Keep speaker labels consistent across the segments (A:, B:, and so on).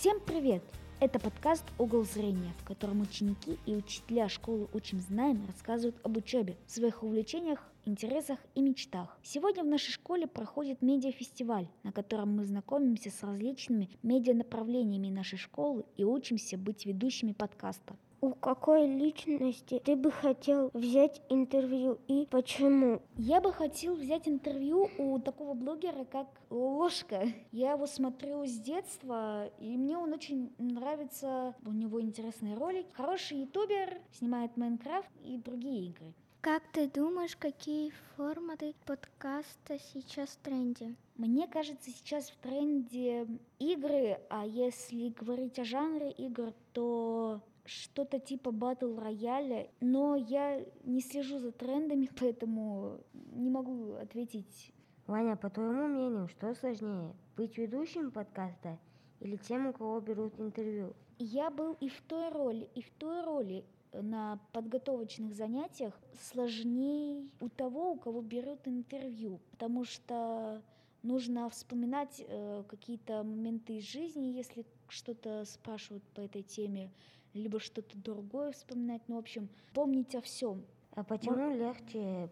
A: Всем привет! Это подкаст «Угол зрения», в котором ученики и учителя школы «Учим знаем» рассказывают об учебе, своих увлечениях, интересах и мечтах. Сегодня в нашей школе проходит медиафестиваль, на котором мы знакомимся с различными медианаправлениями нашей школы и учимся быть ведущими подкаста.
B: У какой личности ты бы хотел взять интервью и почему?
A: Я бы хотел взять интервью у такого блогера, как Ложка. Я его смотрю с детства, и мне он очень нравится. У него интересные ролики. Хороший ютубер, снимает Майнкрафт и другие игры.
C: Как ты думаешь, какие форматы подкаста сейчас в тренде?
A: Мне кажется, сейчас в тренде игры, а если говорить о жанре игр, то что-то типа батл рояля, но я не слежу за трендами, поэтому не могу ответить.
D: Ваня, по твоему мнению, что сложнее, быть ведущим подкаста или тем, у кого берут интервью?
A: Я был и в той роли, и в той роли на подготовочных занятиях сложнее у того, у кого берут интервью, потому что нужно вспоминать э, какие-то моменты из жизни, если что-то спрашивают по этой теме, либо что-то другое вспоминать. Ну, в общем, помнить о всем.
D: А почему вот. легче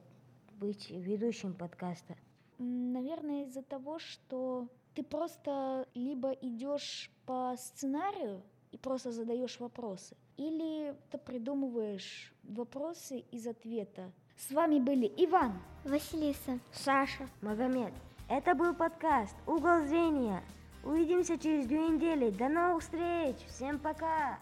D: быть ведущим подкаста?
A: Наверное, из-за того, что ты просто либо идешь по сценарию и просто задаешь вопросы, или ты придумываешь вопросы из ответа. С вами были Иван,
C: Василиса,
D: Саша, Магомед. Это был подкаст «Угол зрения». Увидимся через две недели. До новых встреч. Всем пока.